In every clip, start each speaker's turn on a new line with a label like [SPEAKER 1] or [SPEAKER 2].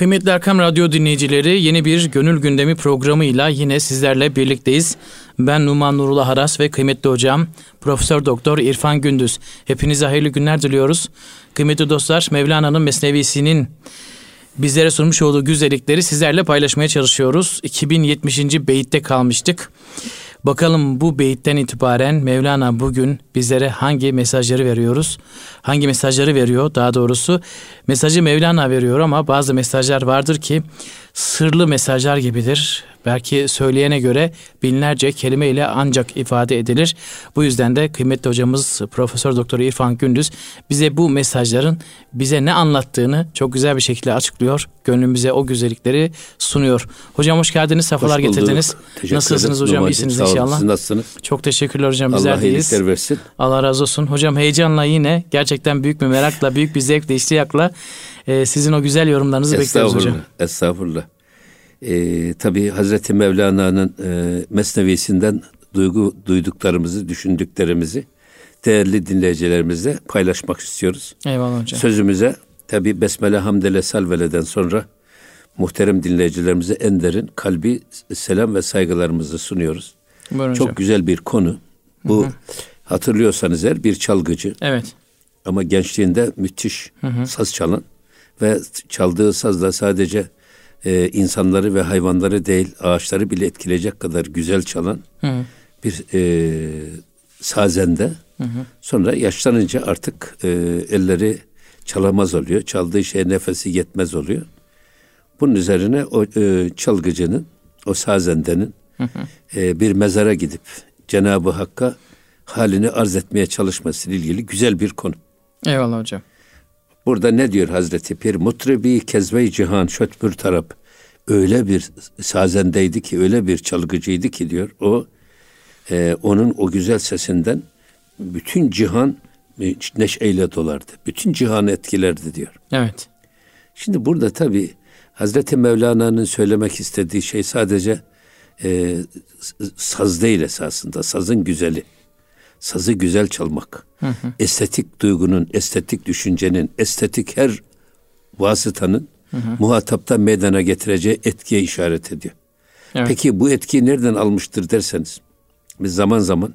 [SPEAKER 1] Kıymetli Erkam Radyo dinleyicileri yeni bir Gönül Gündemi programıyla yine sizlerle birlikteyiz. Ben Numan Nurullah Haras ve kıymetli hocam Profesör Doktor İrfan Gündüz. Hepinize hayırlı günler diliyoruz. Kıymetli dostlar Mevlana'nın Mesnevisi'nin bizlere sunmuş olduğu güzellikleri sizlerle paylaşmaya çalışıyoruz. 2070. beyitte kalmıştık. Bakalım bu beyitten itibaren Mevlana bugün bizlere hangi mesajları veriyoruz? Hangi mesajları veriyor? Daha doğrusu mesajı Mevlana veriyor ama bazı mesajlar vardır ki sırlı mesajlar gibidir. Belki söyleyene göre binlerce kelime ile ancak ifade edilir. Bu yüzden de kıymetli hocamız Profesör Doktor İrfan Gündüz bize bu mesajların bize ne anlattığını çok güzel bir şekilde açıklıyor. Gönlümüze o güzellikleri sunuyor. Hocam hoş geldiniz, sefalar hoş getirdiniz. Nasılsınız hocam?
[SPEAKER 2] Numancığım,
[SPEAKER 1] İyisiniz inşallah.
[SPEAKER 2] Siz nasılsınız?
[SPEAKER 1] Çok teşekkürler hocam. Bizler
[SPEAKER 2] Allah
[SPEAKER 1] deyiz.
[SPEAKER 2] versin.
[SPEAKER 1] Allah razı olsun. Hocam heyecanla yine gerçekten büyük bir merakla, büyük bir zevkle, iştiyakla e, sizin o güzel yorumlarınızı bekliyoruz hocam.
[SPEAKER 2] Estağfurullah. Ee, tabii Hazreti Mevlana'nın e, mesnevisinden duygu duyduklarımızı, düşündüklerimizi değerli dinleyicilerimizle paylaşmak istiyoruz.
[SPEAKER 1] Eyvallah hocam.
[SPEAKER 2] Sözümüze tabii Besmele Hamdele Salvele'den sonra muhterem dinleyicilerimize en derin kalbi selam ve saygılarımızı sunuyoruz.
[SPEAKER 1] Buyurun
[SPEAKER 2] Çok
[SPEAKER 1] hocam.
[SPEAKER 2] güzel bir konu. Bu hatırlıyorsanız eğer bir çalgıcı
[SPEAKER 1] Evet.
[SPEAKER 2] ama gençliğinde müthiş saz çalan ve çaldığı sazla sadece e, insanları ve hayvanları değil ağaçları bile etkileyecek kadar güzel çalan
[SPEAKER 1] Hı.
[SPEAKER 2] bir e, sazende. Sonra yaşlanınca artık e, elleri çalamaz oluyor. Çaldığı şeye nefesi yetmez oluyor. Bunun üzerine o e, çalgıcının, o sazendenin e, bir mezara gidip Cenab-ı Hakk'a halini arz etmeye çalışmasıyla ilgili güzel bir konu.
[SPEAKER 1] Eyvallah hocam.
[SPEAKER 2] Burada ne diyor Hazreti Pir? Mutrebi kezve cihan şötbür tarap. Öyle bir sazendeydi ki, öyle bir çalgıcıydı ki diyor. O e, onun o güzel sesinden bütün cihan e, neşeyle dolardı. Bütün cihanı etkilerdi diyor.
[SPEAKER 1] Evet.
[SPEAKER 2] Şimdi burada tabi Hazreti Mevlana'nın söylemek istediği şey sadece e, saz değil esasında. Sazın güzeli. Sazı güzel çalmak. Estetik duygunun, estetik düşüncenin, estetik her vasıtanın muhatapta meydana getireceği etkiye işaret ediyor.
[SPEAKER 1] Evet.
[SPEAKER 2] Peki bu etkiyi nereden almıştır derseniz, biz zaman zaman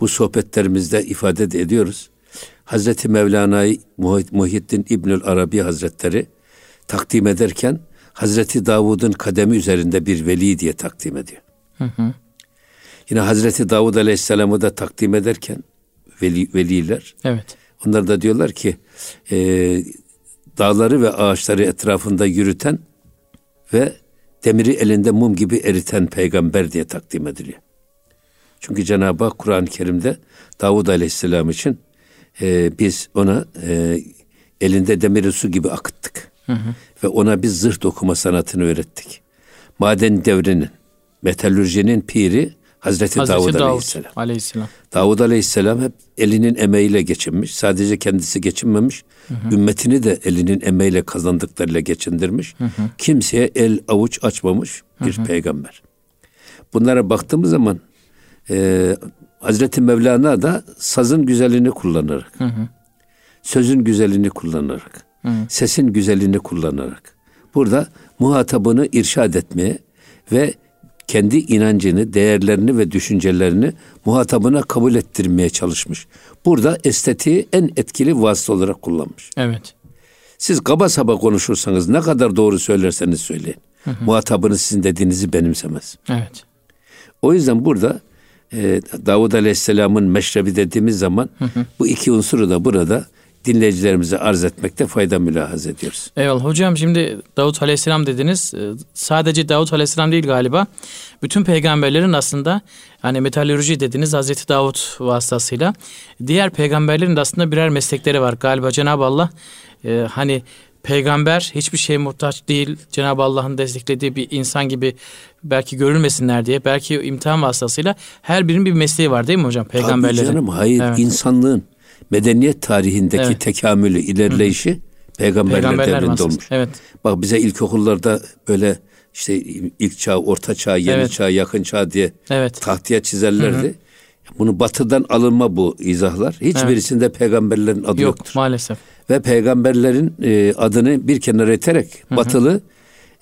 [SPEAKER 2] bu sohbetlerimizde ifade de ediyoruz. Hazreti Mevlana'yı Muhyiddin İbnül Arabi Hazretleri takdim ederken Hazreti Davud'un kademi üzerinde bir veli diye takdim ediyor. Yine Hazreti Davud Aleyhisselam'ı da takdim ederken veli, veliler
[SPEAKER 1] Evet.
[SPEAKER 2] onlar da diyorlar ki e, dağları ve ağaçları etrafında yürüten ve demiri elinde mum gibi eriten peygamber diye takdim ediliyor. Çünkü Cenab-ı Hak Kur'an-ı Kerim'de Davud Aleyhisselam için e, biz ona e, elinde demiri su gibi akıttık. Ve ona biz zırh dokuma sanatını öğrettik. Maden devrinin, metalürjinin piri Hazreti,
[SPEAKER 1] Hazreti
[SPEAKER 2] Davud,
[SPEAKER 1] Davud
[SPEAKER 2] Aleyhisselam.
[SPEAKER 1] Aleyhisselam.
[SPEAKER 2] Davud Aleyhisselam hep elinin emeğiyle geçinmiş. Sadece kendisi geçinmemiş. Ümmetini de elinin emeğiyle kazandıklarıyla geçindirmiş. Kimseye el avuç açmamış bir peygamber. Bunlara baktığımız zaman e, Hazreti Mevlana da sazın güzelliğini kullanarak, sözün güzelliğini kullanarak, sesin güzelliğini kullanarak burada muhatabını irşad etmeye ve kendi inancını, değerlerini ve düşüncelerini muhatabına kabul ettirmeye çalışmış. Burada estetiği en etkili vasıta olarak kullanmış.
[SPEAKER 1] Evet.
[SPEAKER 2] Siz kaba saba konuşursanız ne kadar doğru söylerseniz söyleyin. Muhatabınız sizin dediğinizi benimsemez.
[SPEAKER 1] Evet.
[SPEAKER 2] O yüzden burada e, Davud Aleyhisselam'ın meşrebi dediğimiz zaman bu iki unsuru da burada dinleyicilerimize arz etmekte fayda mülahaz ediyoruz.
[SPEAKER 1] Eyvallah. Hocam şimdi Davut Aleyhisselam dediniz. Ee, Sadece Davut Aleyhisselam değil galiba. Bütün peygamberlerin aslında hani metalürji dediniz Hazreti Davut vasıtasıyla. Diğer peygamberlerin de aslında birer meslekleri var. Galiba Cenab-ı Allah e, hani peygamber hiçbir şeye muhtaç değil. Cenab-ı Allah'ın desteklediği bir insan gibi belki görülmesinler diye. Belki imtihan vasıtasıyla her birinin bir mesleği var değil mi hocam peygamberlerin?
[SPEAKER 2] Tabii canım hayır
[SPEAKER 1] Evet.
[SPEAKER 2] insanlığın medeniyet tarihindeki
[SPEAKER 1] Evet.
[SPEAKER 2] tekamülü, ilerleyişi peygamberler,
[SPEAKER 1] Peygamberler
[SPEAKER 2] devrinde
[SPEAKER 1] vasıtası.
[SPEAKER 2] olmuş.
[SPEAKER 1] Evet.
[SPEAKER 2] Bak bize ilkokullarda böyle işte ilk çağ, orta çağ, yeni
[SPEAKER 1] Evet.
[SPEAKER 2] çağ, yakın çağ diye
[SPEAKER 1] Evet.
[SPEAKER 2] tahtaya çizerlerdi. Bunu batıdan alınma bu izahlar. Hiçbirisinde peygamberlerin adı
[SPEAKER 1] Yok
[SPEAKER 2] yoktur.
[SPEAKER 1] maalesef.
[SPEAKER 2] Ve peygamberlerin e, adını bir kenara iterek batılı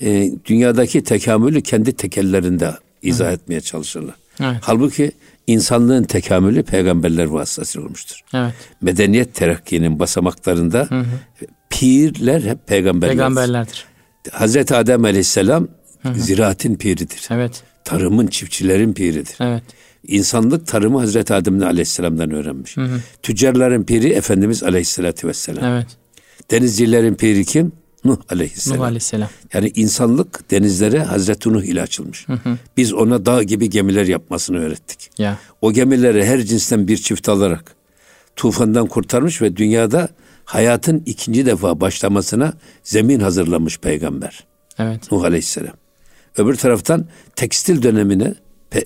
[SPEAKER 2] e, dünyadaki tekamülü kendi tekellerinde izah etmeye çalışırlar.
[SPEAKER 1] Evet.
[SPEAKER 2] Halbuki insanlığın tekamülü peygamberler vasıtasıyla olmuştur.
[SPEAKER 1] Evet.
[SPEAKER 2] Medeniyet terakkinin basamaklarında pirler hep peygamberler.
[SPEAKER 1] Peygamberlerdir.
[SPEAKER 2] Hazreti Adem Aleyhisselam ziraatin piridir.
[SPEAKER 1] Evet.
[SPEAKER 2] Tarımın, çiftçilerin piridir.
[SPEAKER 1] Evet.
[SPEAKER 2] İnsanlık tarımı Hazreti Adem Aleyhisselam'dan öğrenmiş. Tüccarların piri Efendimiz Aleyhisselatü Vesselam.
[SPEAKER 1] Evet.
[SPEAKER 2] Denizcilerin piri kim? Nuh Aleyhisselam.
[SPEAKER 1] Nuh Aleyhisselam.
[SPEAKER 2] Yani insanlık denizlere Hazreti Nuh ile açılmış. Biz ona dağ gibi gemiler yapmasını öğrettik.
[SPEAKER 1] Ya.
[SPEAKER 2] O gemileri her cinsten bir çift alarak tufandan kurtarmış ve dünyada hayatın ikinci defa başlamasına zemin hazırlamış peygamber.
[SPEAKER 1] Evet.
[SPEAKER 2] Nuh Aleyhisselam. Öbür taraftan tekstil dönemine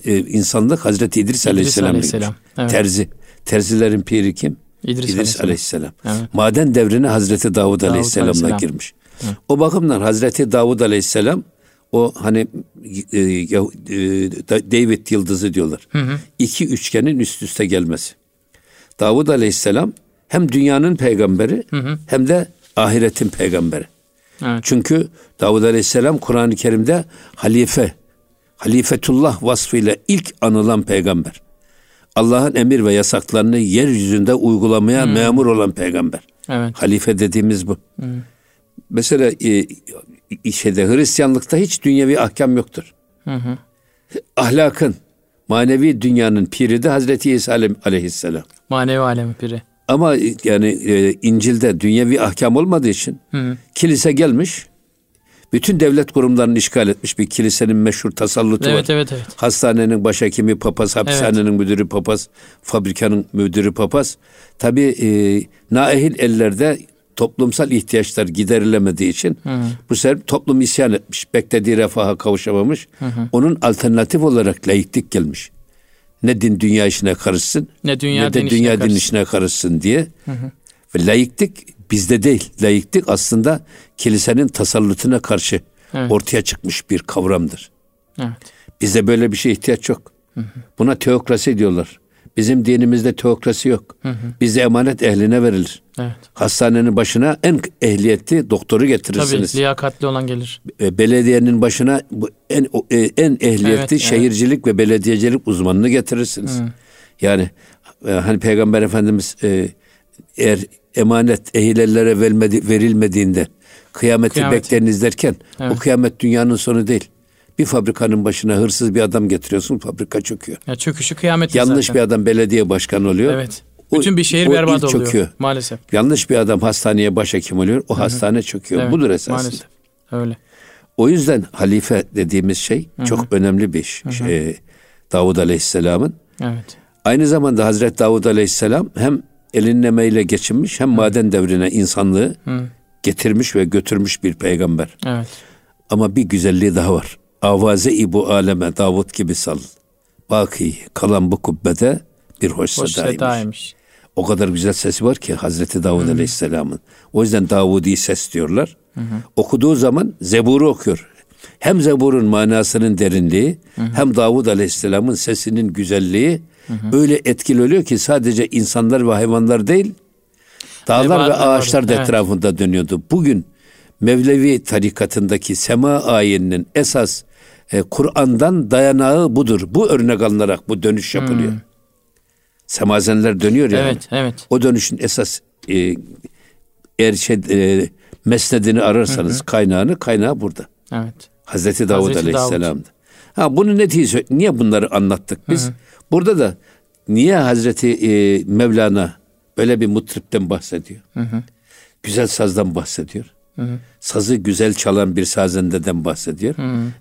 [SPEAKER 2] e, insanlık Hazreti İdris, Aleyhisselam,
[SPEAKER 1] Aleyhisselam,
[SPEAKER 2] girmiş.
[SPEAKER 1] evet.
[SPEAKER 2] Terzi. Terzilerin piri kim?
[SPEAKER 1] İdris
[SPEAKER 2] İdris,
[SPEAKER 1] Aleyhisselam.
[SPEAKER 2] Aleyhisselam.
[SPEAKER 1] Evet.
[SPEAKER 2] Maden devrine Hazreti Davud, Aleyhisselam'la
[SPEAKER 1] Aleyhisselam.
[SPEAKER 2] girmiş. O bakımdan Hazreti Davud Aleyhisselam o hani e, e, Da- David yıldızı diyorlar. İki üçgenin üst üste gelmesi. Davud Aleyhisselam hem dünyanın peygamberi hem de ahiretin peygamberi.
[SPEAKER 1] Evet.
[SPEAKER 2] Çünkü Davud Aleyhisselam Kur'an-ı Kerim'de halife, halifetullah vasfıyla ilk anılan peygamber. Allah'ın emir ve yasaklarını yeryüzünde uygulamaya memur olan peygamber.
[SPEAKER 1] Evet.
[SPEAKER 2] Halife dediğimiz bu. Mesela e, şeyde Hristiyanlıkta hiç dünyevi ahkam yoktur. Ahlakın, manevi dünyanın piri de Hazreti İsa aleyh- aleyhisselam.
[SPEAKER 1] Manevi alemi piri.
[SPEAKER 2] Ama e, yani e, İncil'de dünyevi ahkam olmadığı için kilise gelmiş, bütün devlet kurumlarını işgal etmiş bir kilisenin meşhur tasallutu
[SPEAKER 1] Evet
[SPEAKER 2] var.
[SPEAKER 1] evet evet.
[SPEAKER 2] Hastanenin başhekimi papaz, hapishanenin müdürü papaz, fabrikanın müdürü papaz. Tabii e, naehil ellerde toplumsal ihtiyaçlar giderilemediği için bu sefer toplum isyan etmiş. Beklediği refaha kavuşamamış. Onun alternatif olarak laiklik gelmiş. Ne din dünya işine karışsın
[SPEAKER 1] Ne dünya
[SPEAKER 2] ne de
[SPEAKER 1] din işine
[SPEAKER 2] dünya din
[SPEAKER 1] karışsın.
[SPEAKER 2] işine karışsın diye. Ve laiklik bizde değil. Laiklik aslında kilisenin tasallutuna karşı
[SPEAKER 1] Evet.
[SPEAKER 2] ortaya çıkmış bir kavramdır.
[SPEAKER 1] Evet.
[SPEAKER 2] Bizde böyle bir şeye ihtiyaç yok. Buna teokrasi diyorlar. Bizim dinimizde teokrasi yok. Bizde emanet ehline verilir.
[SPEAKER 1] Evet.
[SPEAKER 2] Hastanenin başına en ehliyetli doktoru
[SPEAKER 1] Tabii
[SPEAKER 2] getirirsiniz.
[SPEAKER 1] liyakatli olan gelir.
[SPEAKER 2] E, Belediyenin başına en o- e, en ehliyetli
[SPEAKER 1] Evet, evet.
[SPEAKER 2] şehircilik ve belediyecilik uzmanını getirirsiniz. Yani e, hani Peygamber Efendimiz eğer emanet ehillere verilmedi, verilmediğinde kıyameti,
[SPEAKER 1] Kıyameti.
[SPEAKER 2] bekleriniz derken o
[SPEAKER 1] Evet.
[SPEAKER 2] kıyamet dünyanın sonu değil. Bir fabrikanın başına hırsız bir adam getiriyorsun fabrika çöküyor.
[SPEAKER 1] Ya çöküşü kıyamet
[SPEAKER 2] Yanlış
[SPEAKER 1] zaten.
[SPEAKER 2] bir adam belediye başkanı oluyor.
[SPEAKER 1] Evet.
[SPEAKER 2] O-
[SPEAKER 1] Bütün bir şehir
[SPEAKER 2] o
[SPEAKER 1] berbat oluyor.
[SPEAKER 2] çöküyor.
[SPEAKER 1] Maalesef.
[SPEAKER 2] Yanlış bir adam hastaneye başhekim oluyor. O hastane çöküyor.
[SPEAKER 1] Evet,
[SPEAKER 2] Budur esasında.
[SPEAKER 1] Maalesef. Öyle.
[SPEAKER 2] O yüzden halife dediğimiz şey çok önemli bir iş. Şey, Davud Aleyhisselam'ın.
[SPEAKER 1] Evet.
[SPEAKER 2] Aynı zamanda Hazreti Davud Aleyhisselam hem elinin emeğiyle geçinmiş hem maden devrine insanlığı getirmiş ve götürmüş bir peygamber.
[SPEAKER 1] Evet.
[SPEAKER 2] Ama bir güzelliği daha var. Avaze ibu aleme Davud gibi sal. Baki kalan bu kubbede bir hoş,
[SPEAKER 1] Hoş
[SPEAKER 2] sedaymış.
[SPEAKER 1] sedaymış.
[SPEAKER 2] O kadar güzel sesi var ki Hazreti Davud Aleyhisselam'ın. O yüzden Davudi ses diyorlar. Okuduğu zaman Zebur'u okuyor. Hem Zebur'un manasının derinliği hem Davud Aleyhisselam'ın sesinin güzelliği öyle etkili oluyor ki sadece insanlar ve hayvanlar değil dağlar ve
[SPEAKER 1] Hayvanlar var,
[SPEAKER 2] ağaçlar da
[SPEAKER 1] evet.
[SPEAKER 2] etrafında dönüyordu. Bugün Mevlevi tarikatındaki sema ayininin esas e, Kur'an'dan dayanağı budur. Bu örnek alınarak bu dönüş yapılıyor. Semazenler dönüyor yani.
[SPEAKER 1] Evet, evet.
[SPEAKER 2] O dönüşün esas e, eğer şey, e, mesnedini ararsanız kaynağını kaynağı burada.
[SPEAKER 1] Evet.
[SPEAKER 2] Hazreti Davud
[SPEAKER 1] Hazreti Davud.
[SPEAKER 2] Aleyhisselam'dı. Ha bunu ne diye niye bunları anlattık biz? Burada da niye Hazreti e, Mevlana böyle bir mutripten bahsediyor? Güzel sazdan bahsediyor. Sazı güzel çalan bir sazendeden bahsediyor.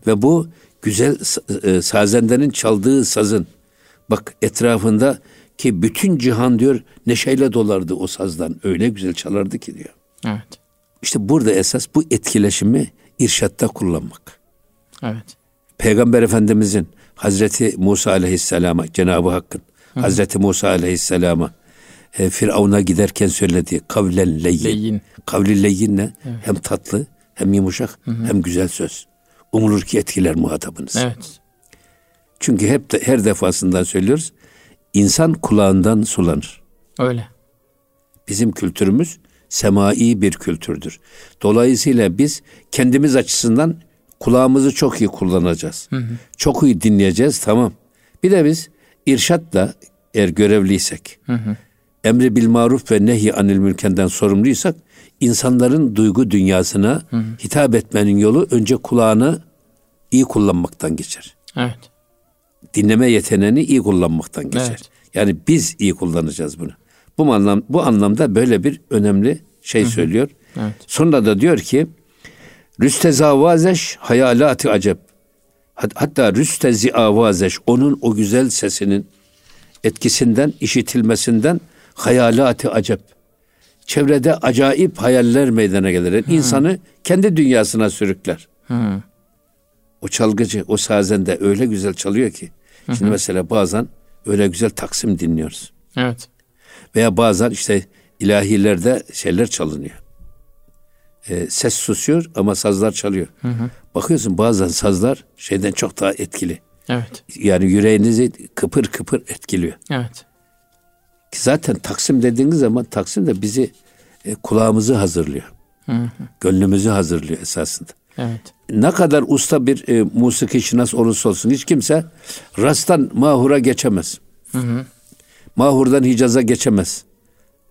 [SPEAKER 2] Ve bu güzel e, sazendenin çaldığı sazın bak etrafında ki bütün cihan diyor neşeyle dolardı o sazdan. Öyle güzel çalardı ki diyor.
[SPEAKER 1] Evet.
[SPEAKER 2] İşte burada esas bu etkileşimi irşatta kullanmak.
[SPEAKER 1] Evet.
[SPEAKER 2] Peygamber Efendimizin Hazreti Musa Aleyhisselam'a Cenab-ı Hakk'ın Hazreti Musa Aleyhisselam'a e, Firavun'a giderken söylediği kavlen leyyin.
[SPEAKER 1] Leyyin.
[SPEAKER 2] Kavli leyyin ne? Hem tatlı hem yumuşak hem güzel söz. Umulur ki etkiler muhatabınız.
[SPEAKER 1] Evet.
[SPEAKER 2] Çünkü hep de, her defasından söylüyoruz. İnsan kulağından sulanır.
[SPEAKER 1] Öyle.
[SPEAKER 2] Bizim kültürümüz semai bir kültürdür. Dolayısıyla biz kendimiz açısından Kulağımızı çok iyi kullanacağız. Çok iyi dinleyeceğiz tamam. Bir de biz irşatla eğer görevliysek, emri bil maruf ve nehy anil mülkenden sorumluysak insanların duygu dünyasına hitap etmenin yolu önce kulağını iyi kullanmaktan geçer.
[SPEAKER 1] Evet.
[SPEAKER 2] Dinleme yeteneğini iyi kullanmaktan geçer.
[SPEAKER 1] Evet.
[SPEAKER 2] Yani biz iyi kullanacağız bunu. Bu anlam bu anlamda böyle bir önemli şey söylüyor.
[SPEAKER 1] Evet.
[SPEAKER 2] Sonra da diyor ki Rüstezi avazeş hayalati acep. Hat- Hatta rüstezi avazeş onun o güzel sesinin etkisinden, işitilmesinden hayalati acep. Çevrede acayip hayaller meydana gelir. Yani İnsanı kendi dünyasına sürükler.
[SPEAKER 1] Hı.
[SPEAKER 2] O çalgıcı, o sazende öyle güzel çalıyor ki. Şimdi mesela bazen öyle güzel Taksim dinliyoruz.
[SPEAKER 1] Evet.
[SPEAKER 2] Veya bazen işte ilahilerde şeyler çalınıyor. Ee, ses susuyor ama sazlar çalıyor. Bakıyorsun bazen sazlar şeyden çok daha etkili.
[SPEAKER 1] Evet.
[SPEAKER 2] Yani yüreğinizi kıpır kıpır etkiliyor.
[SPEAKER 1] Evet.
[SPEAKER 2] Ki zaten Taksim dediğiniz zaman Taksim de bizi e, kulağımızı hazırlıyor. Gönlümüzü hazırlıyor esasında.
[SPEAKER 1] Evet.
[SPEAKER 2] Ne kadar usta bir e, musiki şinas olursa olsun hiç kimse Ras'tan Mahur'a geçemez. Mahur'dan Hicaz'a geçemez.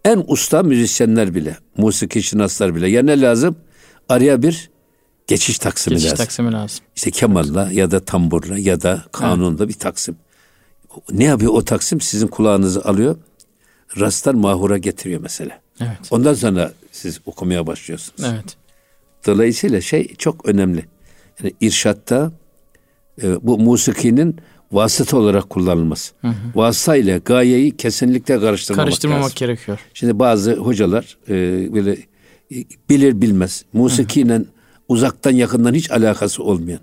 [SPEAKER 2] En usta müzisyenler bile, musiki şinaslar bile. Ya ne lazım? Araya bir geçiş taksimi
[SPEAKER 1] Geçiş
[SPEAKER 2] lazım.
[SPEAKER 1] taksimi lazım.
[SPEAKER 2] İşte kemalla ya da tamburla ya da kanunda bir taksim. Ne yapıyor o taksim? Sizin kulağınızı alıyor. Ras'tan Mahur'a getiriyor mesela.
[SPEAKER 1] Evet.
[SPEAKER 2] Ondan sonra siz okumaya başlıyorsunuz.
[SPEAKER 1] Evet.
[SPEAKER 2] Dolayısıyla şey çok önemli. Yani irşatta e, bu musikinin vasıta olarak kullanılması. Vasıta ile gayeyi kesinlikle karıştırmamak
[SPEAKER 1] Karıştırmamak
[SPEAKER 2] lazım.
[SPEAKER 1] gerekiyor.
[SPEAKER 2] Şimdi bazı hocalar e, böyle e, bilir bilmez musikiyle uzaktan yakından hiç alakası olmayan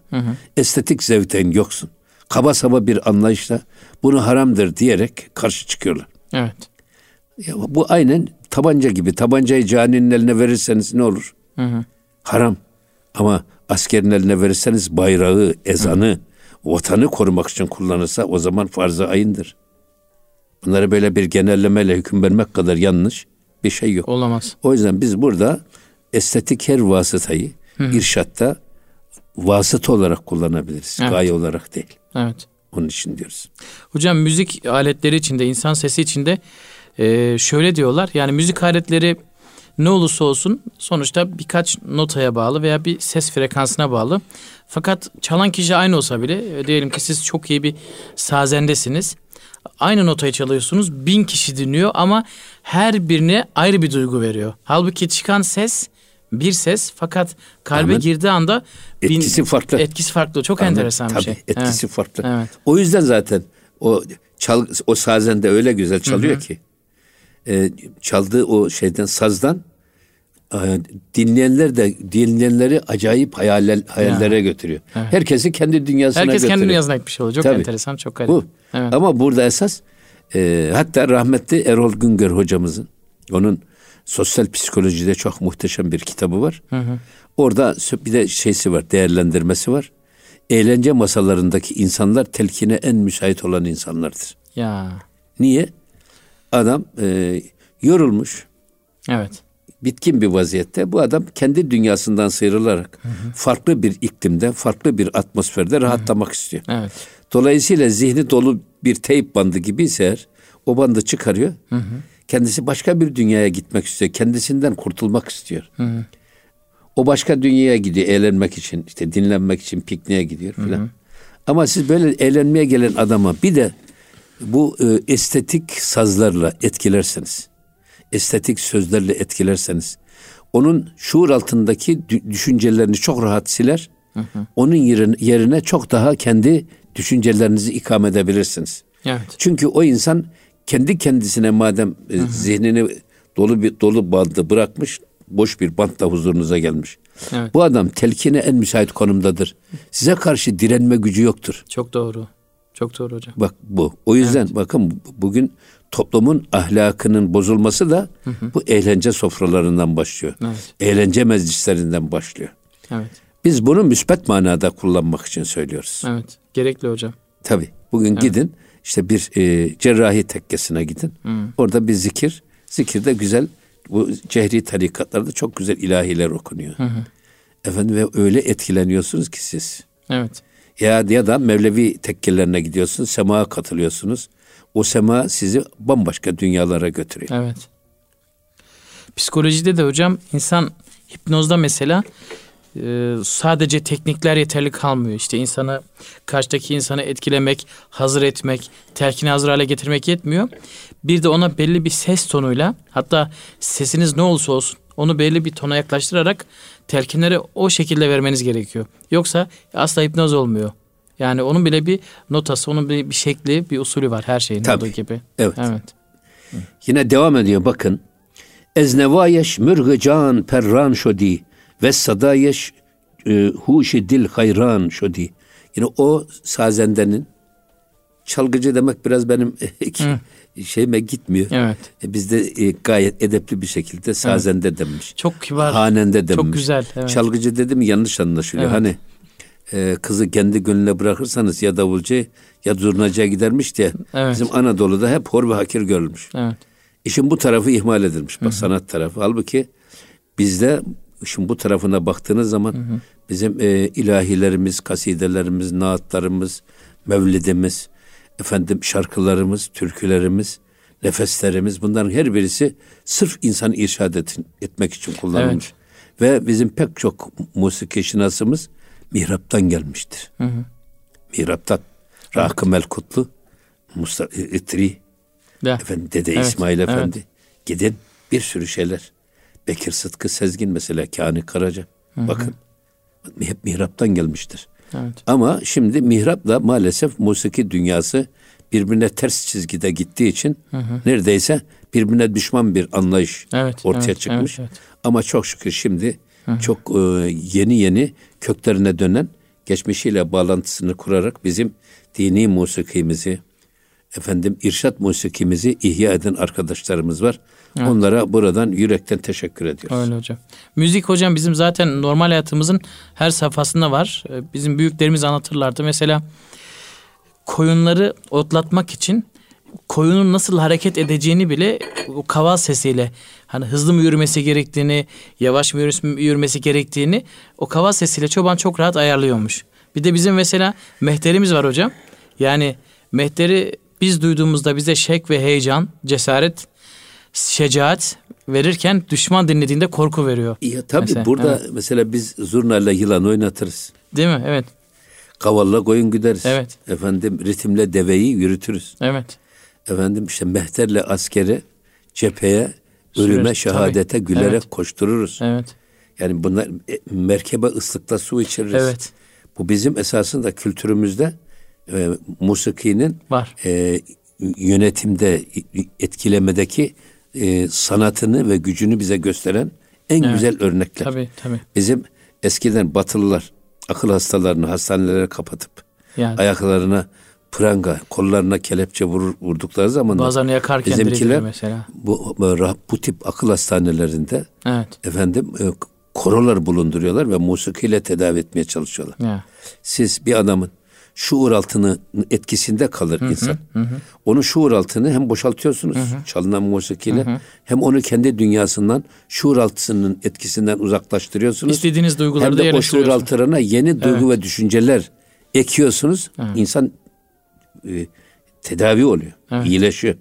[SPEAKER 2] estetik zevkten yoksun. Kaba saba bir anlayışla bunu haramdır diyerek karşı çıkıyorlar.
[SPEAKER 1] Evet.
[SPEAKER 2] Ya bu aynen tabanca gibi. Tabancayı caninin eline verirseniz ne olur? Haram. Ama askerin eline verirseniz bayrağı, ezanı, vatanı korumak için kullanırsa o zaman farz-ı ayındır. Bunlara böyle bir genellemeyle hüküm vermek kadar yanlış bir şey yok.
[SPEAKER 1] Olamaz.
[SPEAKER 2] O yüzden biz burada estetik her vasıtayı irşatta vasıta olarak kullanabiliriz.
[SPEAKER 1] Evet.
[SPEAKER 2] Gaye olarak değil.
[SPEAKER 1] Evet.
[SPEAKER 2] Onun için diyoruz.
[SPEAKER 1] Hocam müzik aletleri içinde, insan sesi içinde e, şöyle diyorlar. Yani müzik aletleri ne olursa olsun sonuçta birkaç notaya bağlı veya bir ses frekansına bağlı. Fakat çalan kişi aynı olsa bile e, diyelim ki siz çok iyi bir sazendesiniz. Aynı notayı çalıyorsunuz. Bin kişi dinliyor ama her birine ayrı bir duygu veriyor. Halbuki çıkan ses bir ses fakat kalbe
[SPEAKER 2] Amin.
[SPEAKER 1] girdiği anda bin-
[SPEAKER 2] Etkisi farklı.
[SPEAKER 1] Etkisi farklı. Çok
[SPEAKER 2] Anladın?
[SPEAKER 1] enteresan bir
[SPEAKER 2] Tabii,
[SPEAKER 1] şey.
[SPEAKER 2] Etkisi
[SPEAKER 1] Evet.
[SPEAKER 2] farklı.
[SPEAKER 1] Evet.
[SPEAKER 2] O yüzden zaten o çal, o sazen de öyle güzel çalıyor ki e, çaldığı o şeyden sazdan e, dinleyenler de dinleyenleri acayip hayaller, hayallere götürüyor. Herkesi kendi dünyasına
[SPEAKER 1] Herkes
[SPEAKER 2] götürüyor.
[SPEAKER 1] kendi dünyasına gitmiş oluyor. Çok
[SPEAKER 2] Tabii.
[SPEAKER 1] enteresan, çok garip.
[SPEAKER 2] Bu.
[SPEAKER 1] Evet.
[SPEAKER 2] Ama burada esas e, hatta rahmetli Erol Güngör hocamızın onun sosyal psikolojide çok muhteşem bir kitabı var. Orada sö- bir de şeysi var, değerlendirmesi var. Eğlence masalarındaki insanlar telkine en müsait olan insanlardır.
[SPEAKER 1] Ya.
[SPEAKER 2] Niye? Adam e, yorulmuş,
[SPEAKER 1] Evet.
[SPEAKER 2] bitkin bir vaziyette. Bu adam kendi dünyasından sıyrılarak farklı bir iklimde, farklı bir atmosferde rahatlamak istiyor.
[SPEAKER 1] Evet.
[SPEAKER 2] Dolayısıyla zihni dolu bir teyp bandı gibi ise o bandı çıkarıyor. Kendisi başka bir dünyaya gitmek istiyor. Kendisinden kurtulmak istiyor. O başka dünyaya gidiyor eğlenmek için, işte dinlenmek için pikniğe gidiyor filan. Ama siz böyle eğlenmeye gelen adama bir de bu e, estetik sazlarla etkilerseniz, estetik sözlerle etkilerseniz, onun şuur altındaki dü- düşüncelerini çok rahat siler. Onun yerine, yerine çok daha kendi düşüncelerinizi ikame edebilirsiniz.
[SPEAKER 1] Evet.
[SPEAKER 2] Çünkü o insan kendi kendisine madem e, zihnini dolu bir dolu bandı bırakmış, boş bir bantla huzurunuza gelmiş.
[SPEAKER 1] Evet.
[SPEAKER 2] Bu adam telkine en müsait konumdadır. Size karşı direnme gücü yoktur.
[SPEAKER 1] Çok doğru. Çok doğru hocam.
[SPEAKER 2] Bak bu. O yüzden bakın bu- bugün toplumun ahlakının bozulması da bu eğlence sofralarından başlıyor.
[SPEAKER 1] Evet.
[SPEAKER 2] Eğlence meclislerinden başlıyor.
[SPEAKER 1] Evet.
[SPEAKER 2] Biz bunu müspet manada kullanmak için söylüyoruz.
[SPEAKER 1] Evet. Gerekli hocam.
[SPEAKER 2] Tabii. Bugün gidin işte bir e, cerrahi tekkesine gidin. Orada bir zikir. Zikirde güzel bu cehri tarikatlarda çok güzel ilahiler okunuyor. Efendim ve öyle etkileniyorsunuz ki siz.
[SPEAKER 1] Evet.
[SPEAKER 2] Ya ya da Mevlevi tekkelerine gidiyorsunuz, semaya katılıyorsunuz. O sema sizi bambaşka dünyalara götürüyor.
[SPEAKER 1] Evet. Psikolojide de hocam insan hipnozda mesela e, sadece teknikler yeterli kalmıyor. İşte insanı karşıdaki insanı etkilemek, hazır etmek, telkini hazır hale getirmek yetmiyor. Bir de ona belli bir ses tonuyla hatta sesiniz ne olursa olsun onu belli bir tona yaklaştırarak telkinleri o şekilde vermeniz gerekiyor. Yoksa asla hipnoz olmuyor. Yani onun bile bir notası, onun bir, bir şekli, bir usulü var her şeyin
[SPEAKER 2] Tabii.
[SPEAKER 1] olduğu gibi.
[SPEAKER 2] Evet.
[SPEAKER 1] Evet.
[SPEAKER 2] Yine devam ediyor bakın. Eznevayeş mürgı can perran şodi ve sadayeş e, huşi dil hayran şodi. Yine o sazendenin çalgıcı demek biraz benim şeyime gitmiyor.
[SPEAKER 1] Evet.
[SPEAKER 2] E, bizde e, gayet edepli bir şekilde sazende denmiş.
[SPEAKER 1] Çok kibar.
[SPEAKER 2] Hanende denmiş.
[SPEAKER 1] Çok güzel. Evet.
[SPEAKER 2] Çalgıcı dedim yanlış anlaşılıyor.
[SPEAKER 1] Evet.
[SPEAKER 2] Hani e, kızı kendi gönlüne bırakırsanız ya davulcu ya zurnacıya gidermiş diye
[SPEAKER 1] Evet.
[SPEAKER 2] bizim Anadolu'da hep hor ve hakir görülmüş.
[SPEAKER 1] Evet.
[SPEAKER 2] İşin bu tarafı ihmal edilmiş. Bak sanat tarafı. Halbuki bizde işin bu tarafına baktığınız zaman bizim e, ilahilerimiz, kasidelerimiz, naatlarımız, mevlidimiz, efendim şarkılarımız, türkülerimiz, nefeslerimiz bunların her birisi sırf insanı irşad et- etmek için kullanılmış. Ve bizim pek çok musiki şinasımız mihraptan gelmiştir. Mihraptan. Rakı Melkutlu, Mustafa İtri,
[SPEAKER 1] Ya.
[SPEAKER 2] Efendim Dede
[SPEAKER 1] Evet,
[SPEAKER 2] İsmail
[SPEAKER 1] evet.
[SPEAKER 2] Efendi. Gidin bir sürü şeyler. Bekir Sıtkı Sezgin mesela Kani Karaca. Bakın hep mihraptan gelmiştir.
[SPEAKER 1] Evet.
[SPEAKER 2] Ama şimdi mihrapla maalesef musiki dünyası birbirine ters çizgide gittiği için neredeyse birbirine düşman bir anlayış
[SPEAKER 1] Evet,
[SPEAKER 2] ortaya
[SPEAKER 1] evet,
[SPEAKER 2] çıkmış.
[SPEAKER 1] evet, evet.
[SPEAKER 2] Ama çok şükür şimdi çok e, yeni yeni köklerine dönen geçmişiyle bağlantısını kurarak bizim dini musikimizi efendim irşat musikimizi ihya eden arkadaşlarımız var. Onlara buradan yürekten teşekkür ediyoruz.
[SPEAKER 1] Öyle hocam. Müzik hocam bizim zaten normal hayatımızın her safhasında var. Ee, Bizim büyüklerimiz anlatırlardı. Mesela koyunları otlatmak için koyunun nasıl hareket edeceğini bile o kaval sesiyle hani hızlı mı yürümesi gerektiğini, yavaş mı yürümesi gerektiğini o kaval sesiyle çoban çok rahat ayarlıyormuş. Bir de bizim mesela mehterimiz var hocam. Yani mehteri biz duyduğumuzda bize şek ve heyecan, cesaret, şecaat verirken düşman dinlediğinde korku veriyor.
[SPEAKER 2] Ya tabii
[SPEAKER 1] Mesela,
[SPEAKER 2] burada
[SPEAKER 1] evet.
[SPEAKER 2] mesela biz zurnayla yılan oynatırız.
[SPEAKER 1] Değil mi? Evet.
[SPEAKER 2] Kavalla koyun güderiz.
[SPEAKER 1] Evet.
[SPEAKER 2] Efendim ritimle deveyi yürütürüz.
[SPEAKER 1] Evet.
[SPEAKER 2] Efendim işte mehterle askeri cepheye,
[SPEAKER 1] Süreriz,
[SPEAKER 2] ölüme,
[SPEAKER 1] tabii.
[SPEAKER 2] şehadete gülerek
[SPEAKER 1] Evet.
[SPEAKER 2] koştururuz.
[SPEAKER 1] Evet.
[SPEAKER 2] Yani bunlar e, merkebe ıslıkta su içiririz.
[SPEAKER 1] Evet.
[SPEAKER 2] Bu bizim esasında kültürümüzde e, musikinin
[SPEAKER 1] Var.
[SPEAKER 2] e, yönetimde, etkilemedeki e, sanatını ve gücünü bize gösteren en
[SPEAKER 1] Evet.
[SPEAKER 2] güzel örnekler.
[SPEAKER 1] Tabii tabii.
[SPEAKER 2] Bizim eskiden Batılılar akıl hastalarını hastanelere kapatıp
[SPEAKER 1] Yani
[SPEAKER 2] ayaklarına pranga, kollarına kelepçe vurur, vurdukları zaman
[SPEAKER 1] bazılarını yakarken
[SPEAKER 2] bizimkiler
[SPEAKER 1] mesela.
[SPEAKER 2] bu, bu, tip akıl hastanelerinde
[SPEAKER 1] Evet.
[SPEAKER 2] efendim e, korolar bulunduruyorlar ve musikiyle tedavi etmeye çalışıyorlar.
[SPEAKER 1] Ya.
[SPEAKER 2] Siz bir adamın şuur altını etkisinde kalır insan. Onun şuur altını hem boşaltıyorsunuz çalınan musikiyle hem onu kendi dünyasından şuur altısının etkisinden uzaklaştırıyorsunuz.
[SPEAKER 1] İstediğiniz duyguları
[SPEAKER 2] hem
[SPEAKER 1] da
[SPEAKER 2] de o şuur altlarına yeni duygu ve düşünceler ekiyorsunuz. İnsan e, tedavi oluyor, iyileşiyor.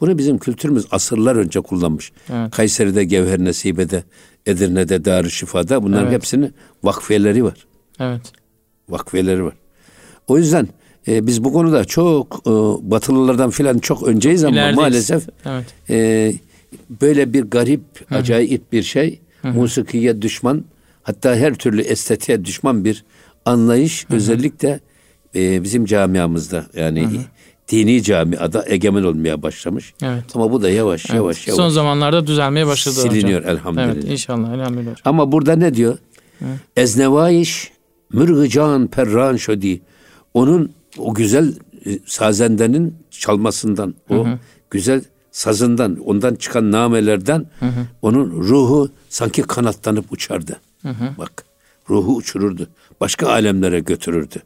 [SPEAKER 2] Bunu bizim kültürümüz asırlar önce kullanmış.
[SPEAKER 1] Evet.
[SPEAKER 2] Kayseri'de, Gevher Nesibe'de, Edirne'de, Darüşşifa'da bunların
[SPEAKER 1] Evet.
[SPEAKER 2] hepsinin vakfiyeleri var
[SPEAKER 1] Evet.
[SPEAKER 2] vakfiyeleri var. O yüzden e, biz bu konuda çok e, Batılılardan filan çok önceyiz ama
[SPEAKER 1] İlerideyiz.
[SPEAKER 2] maalesef
[SPEAKER 1] Evet.
[SPEAKER 2] e, böyle bir garip, acayip bir şey, musikiye düşman, hatta her türlü estetiğe düşman bir anlayış özellikle e, bizim camiamızda yani dini camiada egemen olmaya başlamış.
[SPEAKER 1] Evet.
[SPEAKER 2] Ama bu da yavaş yavaş yavaş
[SPEAKER 1] Son zamanlarda düzelmeye başladı
[SPEAKER 2] siliniyor
[SPEAKER 1] hocam.
[SPEAKER 2] elhamdülillah.
[SPEAKER 1] Evet inşallah elhamdülillah.
[SPEAKER 2] Ama burada ne diyor? Eznevayiş mürgıcan perran şodi. Onun o güzel e, sazendenin çalmasından, o güzel sazından, ondan çıkan namelerden onun ruhu sanki kanatlanıp uçardı. Bak, ruhu uçururdu. Başka alemlere götürürdü.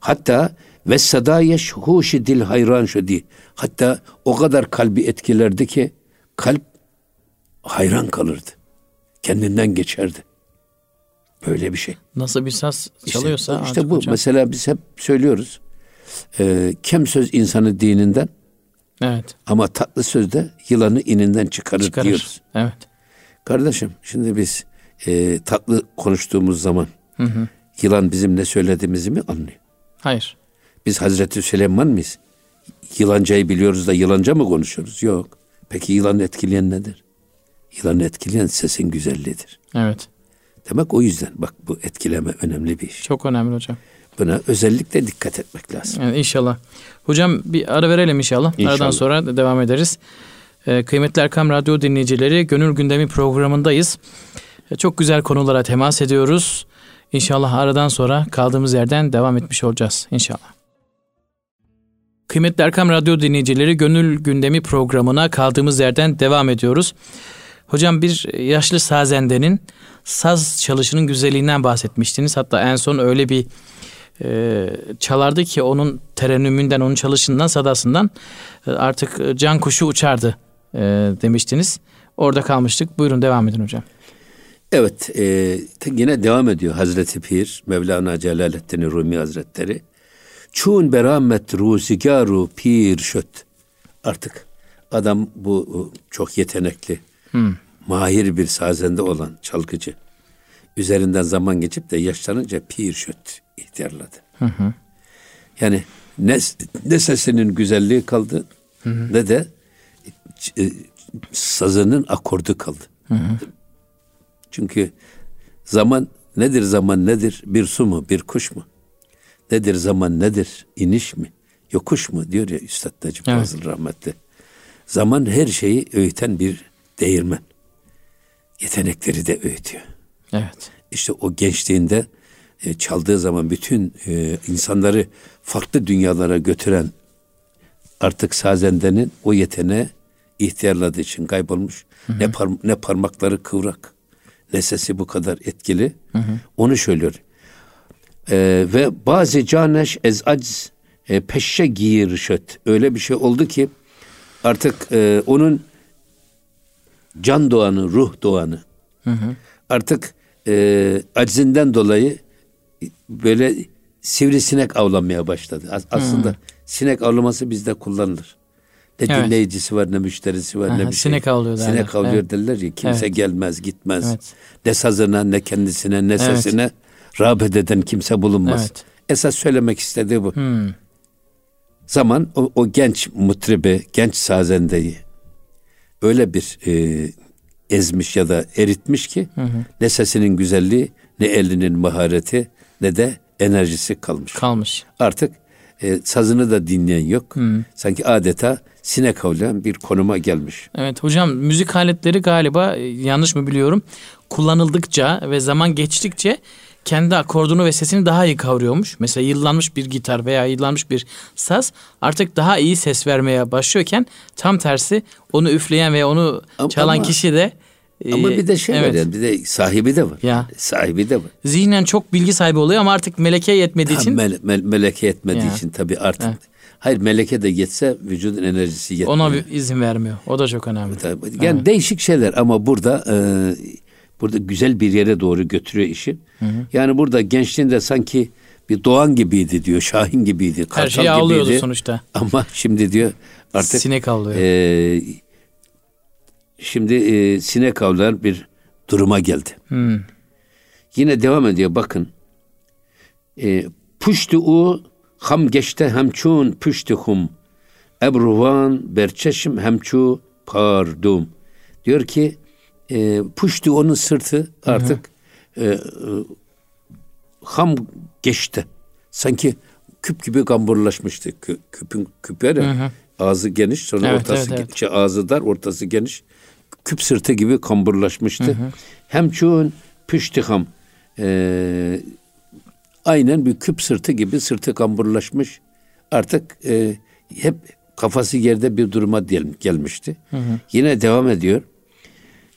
[SPEAKER 2] Hatta ve sadayeş huşi dil hayran şodi. Hatta o kadar kalbi etkilerdi ki kalp hayran kalırdı. Kendinden geçerdi. Böyle bir şey.
[SPEAKER 1] Nasıl bir saz çalıyorsa
[SPEAKER 2] işte, işte bu.
[SPEAKER 1] hocam.
[SPEAKER 2] Mesela biz hep söylüyoruz. E, kem söz insanı dininden
[SPEAKER 1] Evet.
[SPEAKER 2] ama tatlı söz de yılanı ininden çıkarır,
[SPEAKER 1] Çıkarır.
[SPEAKER 2] diyoruz.
[SPEAKER 1] Evet.
[SPEAKER 2] Kardeşim şimdi biz e, tatlı konuştuğumuz zaman yılan bizim ne söylediğimizi mi anlıyor?
[SPEAKER 1] Hayır.
[SPEAKER 2] Biz Hazreti Süleyman mıyız? Yılancayı biliyoruz da yılanca mı konuşuyoruz? Yok. Peki yılanı etkileyen nedir? Yılanı etkileyen sesin güzelliğidir.
[SPEAKER 1] Evet.
[SPEAKER 2] Demek o yüzden bak bu etkileme önemli bir iş.
[SPEAKER 1] Çok önemli hocam.
[SPEAKER 2] Buna özellikle dikkat etmek lazım.
[SPEAKER 1] Yani inşallah. Hocam bir ara verelim inşallah.
[SPEAKER 2] İnşallah.
[SPEAKER 1] Aradan sonra devam ederiz. Ee, kıymetli Erkam Radyo dinleyicileri Gönül Gündemi programındayız. Ee, çok güzel konulara temas ediyoruz. İnşallah aradan sonra kaldığımız yerden devam etmiş olacağız inşallah. Kıymetli Erkam Radyo dinleyicileri Gönül Gündemi programına kaldığımız yerden devam ediyoruz. Hocam bir yaşlı sazendenin saz çalışının güzelliğinden bahsetmiştiniz. Hatta en son öyle bir e, çalardı ki onun terennümünden, onun çalışından, sadasından e, artık e, can kuşu uçardı e, demiştiniz. Orada kalmıştık. Buyurun devam edin hocam.
[SPEAKER 2] Evet, e, yine devam ediyor Hazreti Pir, Mevlana Celaleddin Rumi Hazretleri. Çun beramet ruzigaru pir şöt. Artık adam bu e, çok yetenekli, mahir bir sazende olan çalgıcı. Üzerinden zaman geçip de yaşlanınca pir şöt ihtiyarladı. Yani ne, ne sesinin güzelliği kaldı ne de e, sazının akordu kaldı. Çünkü zaman nedir zaman nedir? Bir su mu bir kuş mu? Nedir zaman nedir? İniş mi? Yokuş mu? Diyor ya Üstad Necip
[SPEAKER 1] Evet.
[SPEAKER 2] Fazıl rahmetli. Zaman her şeyi öğüten bir değirmen. Yetenekleri de öğütüyor.
[SPEAKER 1] Evet.
[SPEAKER 2] İşte o gençliğinde e, çaldığı zaman bütün e, insanları farklı dünyalara götüren artık sazendenin o yeteneğe ihtiyarladığı için kaybolmuş. Ne, par- ne parmakları kıvrak, ne sesi bu kadar etkili. Onu söylüyor. E, ve bazı caneş ez acz e, peşe giyir şöt. Öyle bir şey oldu ki artık e, onun can doğanı, ruh doğanı artık e, acizinden dolayı böyle sivrisinek avlanmaya başladı. As- aslında sinek avlaması bizde kullanılır. Ne
[SPEAKER 1] Evet.
[SPEAKER 2] dinleyicisi var ne müşterisi var
[SPEAKER 1] Aha,
[SPEAKER 2] ne bir şey.
[SPEAKER 1] sinek avlıyor derler.
[SPEAKER 2] Sinek avlıyor
[SPEAKER 1] Evet.
[SPEAKER 2] derler ya kimse
[SPEAKER 1] Evet.
[SPEAKER 2] gelmez gitmez.
[SPEAKER 1] Evet.
[SPEAKER 2] Ne sazına ne kendisine ne
[SPEAKER 1] Evet.
[SPEAKER 2] sesine rağbet eden kimse bulunmaz.
[SPEAKER 1] Evet.
[SPEAKER 2] Esas söylemek istediği bu.
[SPEAKER 1] Hmm.
[SPEAKER 2] Zaman o, o genç mutribi, genç sazendeyi öyle bir e, ezmiş ya da eritmiş ki ne sesinin güzelliği, ne elinin mahareti, ne de enerjisi kalmış.
[SPEAKER 1] Kalmış.
[SPEAKER 2] Artık e, sazını da dinleyen yok. Sanki adeta sinek avlayan bir konuma gelmiş.
[SPEAKER 1] Evet hocam müzik aletleri galiba e, yanlış mı biliyorum kullanıldıkça ve zaman geçtikçe kendi akordunu ve sesini daha iyi kavruyormuş. Mesela yıllanmış bir gitar veya yıllanmış bir saz artık daha iyi ses vermeye başlıyorken tam tersi onu üfleyen ve onu
[SPEAKER 2] Ama-
[SPEAKER 1] çalan
[SPEAKER 2] ama-
[SPEAKER 1] kişi de e,
[SPEAKER 2] Ama bir de şey
[SPEAKER 1] evet,
[SPEAKER 2] var yani bir de sahibi de var.
[SPEAKER 1] Ya.
[SPEAKER 2] Sahibi de var.
[SPEAKER 1] Zihnen çok bilgi sahibi oluyor ama artık meleke yetmediği için
[SPEAKER 2] mele- mele- meleke yetmediği
[SPEAKER 1] Ya.
[SPEAKER 2] için tabii artık.
[SPEAKER 1] Evet.
[SPEAKER 2] Hayır meleke de yetse vücudun enerjisi yetmiyor.
[SPEAKER 1] ona izin vermiyor. O da çok önemli.
[SPEAKER 2] Tabii. Yani değişik şeyler ama burada e, burada güzel bir yere doğru götürüyor işi. Yani burada gençliğinde sanki bir doğan gibiydi diyor, şahin gibiydi,
[SPEAKER 1] Her
[SPEAKER 2] kartal
[SPEAKER 1] şeyi avlıyordu
[SPEAKER 2] gibiydi.
[SPEAKER 1] sonuçta.
[SPEAKER 2] Ama şimdi diyor artık
[SPEAKER 1] Sinek avlıyor.
[SPEAKER 2] e, şimdi e, sinek avlayan bir duruma geldi.
[SPEAKER 1] Hmm.
[SPEAKER 2] Yine devam ediyor bakın. E, puştu u ham geçte hemçun püştü hum. Ebruvan berçeşim hemçu pardum. Diyor ki e, puştu onun sırtı artık e, e, ham geçti. Sanki küp gibi kamburlaşmıştı. Kü, küpün küp var ya, ağzı geniş sonra
[SPEAKER 1] Evet,
[SPEAKER 2] ortası
[SPEAKER 1] evet, evet.
[SPEAKER 2] şey, ağzı dar ortası geniş. Küp sırtı gibi kamburlaşmıştı. Hem çoğun püştü ham. E, aynen bir küp sırtı gibi sırtı kamburlaşmış. Artık e, hep kafası yerde bir duruma gel- gelmişti. Yine devam ediyor.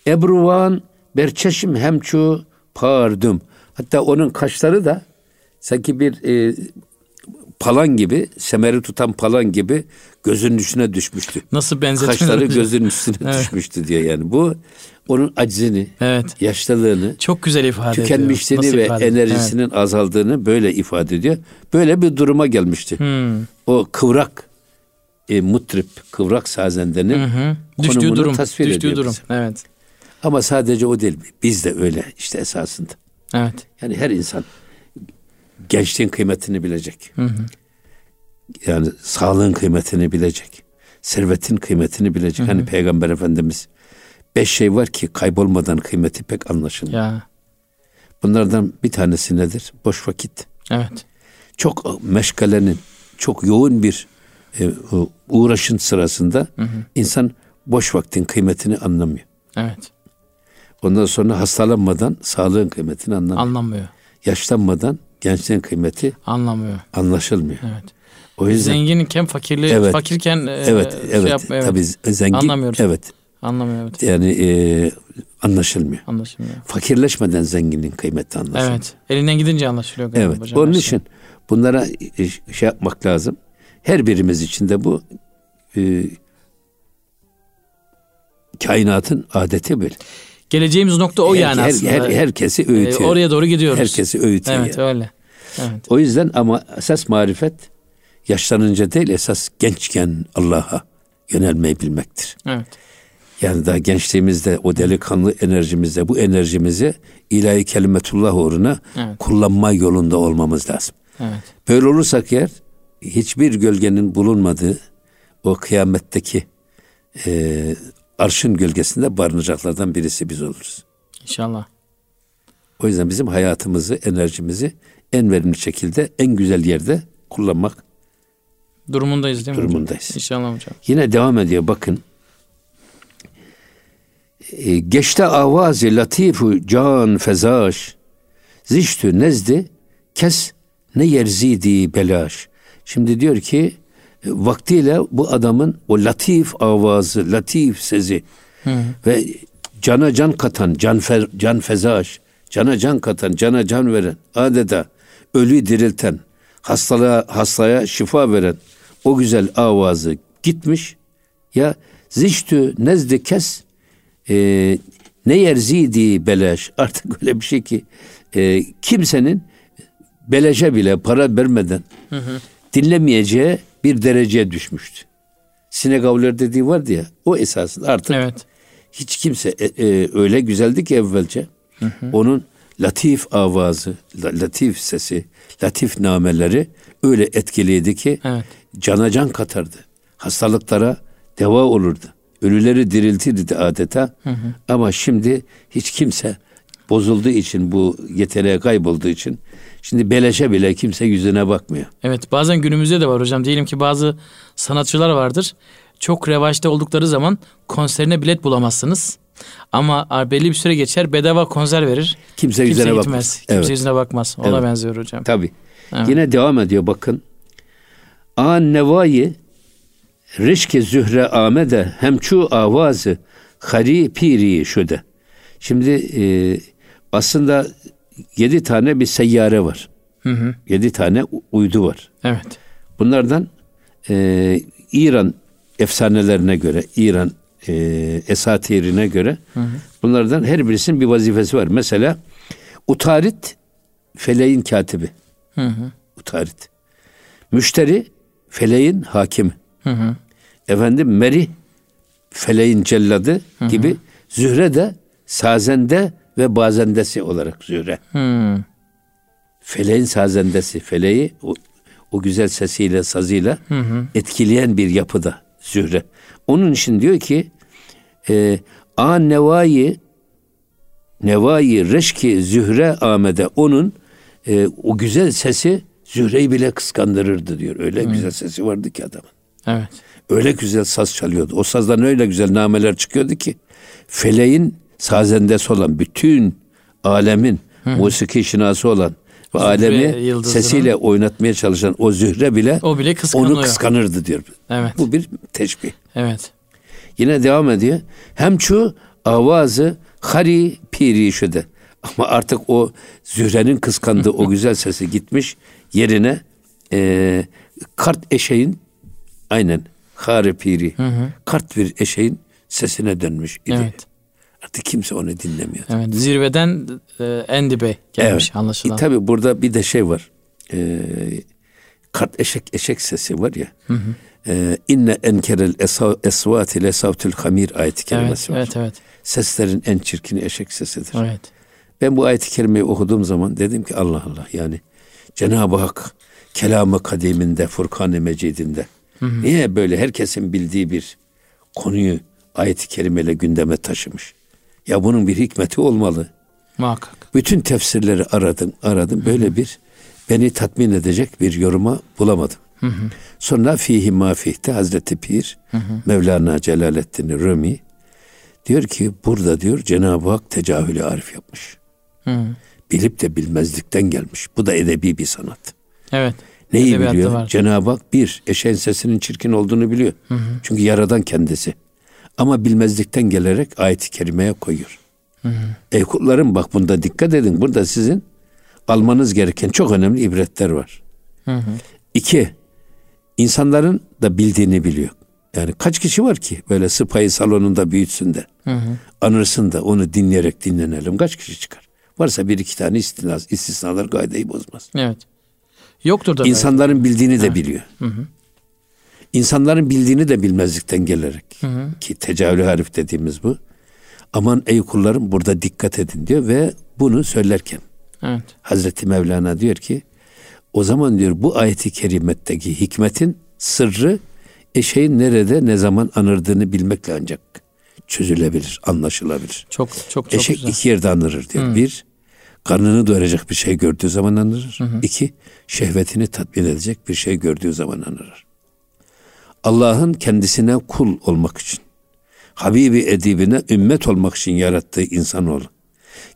[SPEAKER 2] Ebruvan berçeşim hemçu pardum. Hatta onun kaşları da sanki bir e, palan gibi, semeri tutan palan gibi gözünün üstüne düşmüştü.
[SPEAKER 1] Nasıl benzetme?
[SPEAKER 2] Kaşları gözünün üstüne evet. düşmüştü diyor yani. Bu onun acizini, evet. yaşlılığını,
[SPEAKER 1] çok güzel ifade
[SPEAKER 2] tükenmişliğini ediyor. ve enerjisinin evet. azaldığını böyle ifade ediyor. Böyle bir duruma gelmişti. Hmm. O kıvrak e, mutrip, kıvrak sazendenin hı hı.
[SPEAKER 1] düştüğü durum, tasvir düştüğü ediyor durum. Bize. Evet.
[SPEAKER 2] Ama sadece o değil. Biz de öyle işte esasında.
[SPEAKER 1] Evet.
[SPEAKER 2] Yani her insan gençliğin kıymetini bilecek. Hı hı. Yani sağlığın kıymetini bilecek. Servetin kıymetini bilecek. Hı hı. Hani Peygamber Efendimiz beş şey var ki kaybolmadan kıymeti pek anlaşılmıyor. Ya. Bunlardan bir tanesi nedir? Boş vakit.
[SPEAKER 1] Evet.
[SPEAKER 2] Çok meşgalenin, çok yoğun bir e, uğraşın sırasında hı hı. insan boş vaktin kıymetini anlamıyor.
[SPEAKER 1] Evet.
[SPEAKER 2] Ondan sonra hastalanmadan sağlığın kıymetini anlamıyor.
[SPEAKER 1] Anlamıyor.
[SPEAKER 2] Yaşlanmadan gençliğin kıymeti
[SPEAKER 1] anlamıyor.
[SPEAKER 2] Anlaşılmıyor.
[SPEAKER 1] Evet. O yüzden zenginken fakirli evet, fakirken
[SPEAKER 2] e, evet,
[SPEAKER 1] şey
[SPEAKER 2] evet, yapma, evet. Tabii zengin anlamıyoruz. Evet.
[SPEAKER 1] Anlamıyor evet.
[SPEAKER 2] Yani e, anlaşılmıyor.
[SPEAKER 1] Anlaşılmıyor.
[SPEAKER 2] Fakirleşmeden zenginin kıymeti anlaşılıyor.
[SPEAKER 1] Evet. Elinden gidince anlaşılıyor
[SPEAKER 2] Evet. Hocam, Onun için bunlara e, şey yapmak lazım. Her birimiz için de bu e, kainatın adeti böyle.
[SPEAKER 1] Geleceğimiz nokta o her, yani her, aslında. Her,
[SPEAKER 2] herkesi ee, öğütüyor.
[SPEAKER 1] Ee, oraya doğru gidiyoruz.
[SPEAKER 2] Herkesi öğütüyor.
[SPEAKER 1] Evet yani. öyle. Evet.
[SPEAKER 2] O yüzden ama esas marifet yaşlanınca değil esas gençken Allah'a yönelmeyi bilmektir.
[SPEAKER 1] Evet.
[SPEAKER 2] Yani daha gençliğimizde o delikanlı enerjimizde bu enerjimizi ilahi kelimetullah uğruna evet. kullanma yolunda olmamız lazım.
[SPEAKER 1] Evet.
[SPEAKER 2] Böyle olursak eğer hiçbir gölgenin bulunmadığı o kıyametteki e, arşın gölgesinde barınacaklardan birisi biz oluruz.
[SPEAKER 1] İnşallah.
[SPEAKER 2] O yüzden bizim hayatımızı, enerjimizi en verimli şekilde, en güzel yerde kullanmak
[SPEAKER 1] durumundayız değil mi
[SPEAKER 2] durumundayız.
[SPEAKER 1] hocam? İnşallah hocam.
[SPEAKER 2] Yine devam ediyor bakın. E, geçte avazi latifu can fezaş ziştü nezdi kes ne yerzidi belaş. Şimdi diyor ki vaktiyle bu adamın o latif avazı, latif sezi Hı. ve cana can katan, can, fe, can fezaş, cana can katan, cana can veren, adeta ölü dirilten, hastalığa, hastaya şifa veren o güzel avazı gitmiş ya ziştü nezdi kes e, ne yerzidi beleş artık öyle bir şey ki e, kimsenin beleşe bile para vermeden hı hı. Dinlemeyeceği bir dereceye düşmüştü. Sinegavler dediği vardı ya o esasında artık evet. hiç kimse e, e, öyle güzeldi ki evvelce hı hı. onun latif avazı, latif sesi, latif nameleri öyle etkiliydi ki evet. cana can katardı. Hastalıklara deva olurdu. Ölüleri diriltirdi adeta. Hı hı. Ama şimdi hiç kimse bozulduğu için bu yeteneğe kaybolduğu için Şimdi beleşe bile kimse yüzüne bakmıyor.
[SPEAKER 1] Evet bazen günümüzde de var hocam. Diyelim ki bazı sanatçılar vardır. Çok revaçta oldukları zaman konserine bilet bulamazsınız. Ama belli bir süre geçer bedava konser verir.
[SPEAKER 2] Kimse, kimse yüzüne gitmez. bakmaz.
[SPEAKER 1] Kimse evet. yüzüne bakmaz. Ona evet. benziyor hocam.
[SPEAKER 2] Tabii. Evet. Yine devam ediyor bakın. An nevayı Rişki zühre amede hemçu avazı hari piri şude. Şimdi e, aslında yedi tane bir seyyare var. Hı hı. Yedi tane uydu var.
[SPEAKER 1] Evet.
[SPEAKER 2] Bunlardan e, İran efsanelerine göre, İran e, esatirine göre hı hı. bunlardan her birisinin bir vazifesi var. Mesela Utarit feleğin katibi. Hı hı. Utarit. Müşteri feleğin hakimi. Hı hı. Efendim Meri feleğin celladı hı hı. gibi Zühre de sazende ve bazendesi olarak Zühre. Hmm. Feleğin sazendesi, feleği o, o güzel sesiyle, sazıyla hı hı. etkileyen bir yapıda Zühre. Onun için diyor ki e, a nevayı nevayı reşki zühre amede onun e, o güzel sesi Zühre'yi bile kıskandırırdı diyor. Öyle hmm. güzel sesi vardı ki adamın.
[SPEAKER 1] Evet.
[SPEAKER 2] Öyle güzel saz çalıyordu. O sazdan öyle güzel nameler çıkıyordu ki feleğin sazendesi olan bütün alemin musiki şinası olan ve Zühre alemi sesiyle oynatmaya çalışan o Zühre bile,
[SPEAKER 1] o bile
[SPEAKER 2] onu kıskanırdı diyor.
[SPEAKER 1] Evet.
[SPEAKER 2] Bu bir teşbih.
[SPEAKER 1] Evet.
[SPEAKER 2] Yine devam ediyor. Hem şu avazı hari piri şöde. Ama artık o Zühre'nin kıskandığı o güzel sesi gitmiş yerine e, kart eşeğin aynen hare piri kart bir eşeğin sesine dönmüş idi.
[SPEAKER 1] Evet.
[SPEAKER 2] Artık kimse onu dinlemiyor.
[SPEAKER 1] Evet. Zirveden e, en dibe gelmiş
[SPEAKER 2] Evet.
[SPEAKER 1] anlaşılan.
[SPEAKER 2] E, tabii burada bir de şey var. E, kart eşek eşek sesi var ya. E, İnne enkerel esvati le savtul hamir ayeti
[SPEAKER 1] evet,
[SPEAKER 2] kerimesi var.
[SPEAKER 1] evet, evet,
[SPEAKER 2] Seslerin en çirkini eşek sesidir.
[SPEAKER 1] evet.
[SPEAKER 2] Ben bu ayeti kerimeyi okuduğum zaman dedim ki Allah Allah yani Cenab-ı Hak kelamı kadiminde, Furkan-ı Mecidinde niye böyle herkesin bildiği bir konuyu ayeti kerimeyle gündeme taşımış? Ya bunun bir hikmeti olmalı.
[SPEAKER 1] Muhakkak.
[SPEAKER 2] Bütün tefsirleri aradım, aradım. Böyle bir beni tatmin edecek bir yoruma bulamadım. Sonra fihi mafihte Hazreti Pir, Mevlana Celaleddin Rumi diyor ki burada diyor Cenab-ı Hak tecahülü arif yapmış.
[SPEAKER 1] Hı.
[SPEAKER 2] Bilip de bilmezlikten gelmiş. Bu da edebi bir sanat.
[SPEAKER 1] Evet.
[SPEAKER 2] Neyi
[SPEAKER 1] Edebiyatta
[SPEAKER 2] biliyor? Cenab-ı Hak bir, eşeğin sesinin çirkin olduğunu biliyor. Çünkü yaradan kendisi. Ama bilmezlikten gelerek ayet-i kerimeye koyuyor. Ey kullarım bak bunda dikkat edin. Burada sizin almanız gereken çok önemli ibretler var.
[SPEAKER 1] Hı hı.
[SPEAKER 2] İki, insanların da bildiğini biliyor. Yani kaç kişi var ki böyle sıpayı salonunda büyütsün de, anırsın da onu dinleyerek dinlenelim. Kaç kişi çıkar? Varsa bir iki tane istisna, istisnalar gaydeyi bozmaz.
[SPEAKER 1] Evet. Yoktur da belki.
[SPEAKER 2] İnsanların bildiğini de biliyor. İnsanların bildiğini de bilmezlikten gelerek. Ki tecavülü harif dediğimiz bu. Aman ey kullarım burada dikkat edin diyor ve bunu söylerken
[SPEAKER 1] Evet.
[SPEAKER 2] Hazreti Mevlana diyor ki o zaman diyor bu ayeti kerimetteki hikmetin sırrı eşeğin nerede ne zaman anırdığını bilmekle ancak çözülebilir, anlaşılabilir.
[SPEAKER 1] Çok çok çok
[SPEAKER 2] Eşek
[SPEAKER 1] güzel.
[SPEAKER 2] iki yerde anırır diyor. Bir, karnını doyuracak bir şey gördüğü zaman anırır. İki, şehvetini tatmin edecek bir şey gördüğü zaman anırır. Allah'ın kendisine kul olmak için, Habibi edibine ümmet olmak için yarattığı insanoğlu.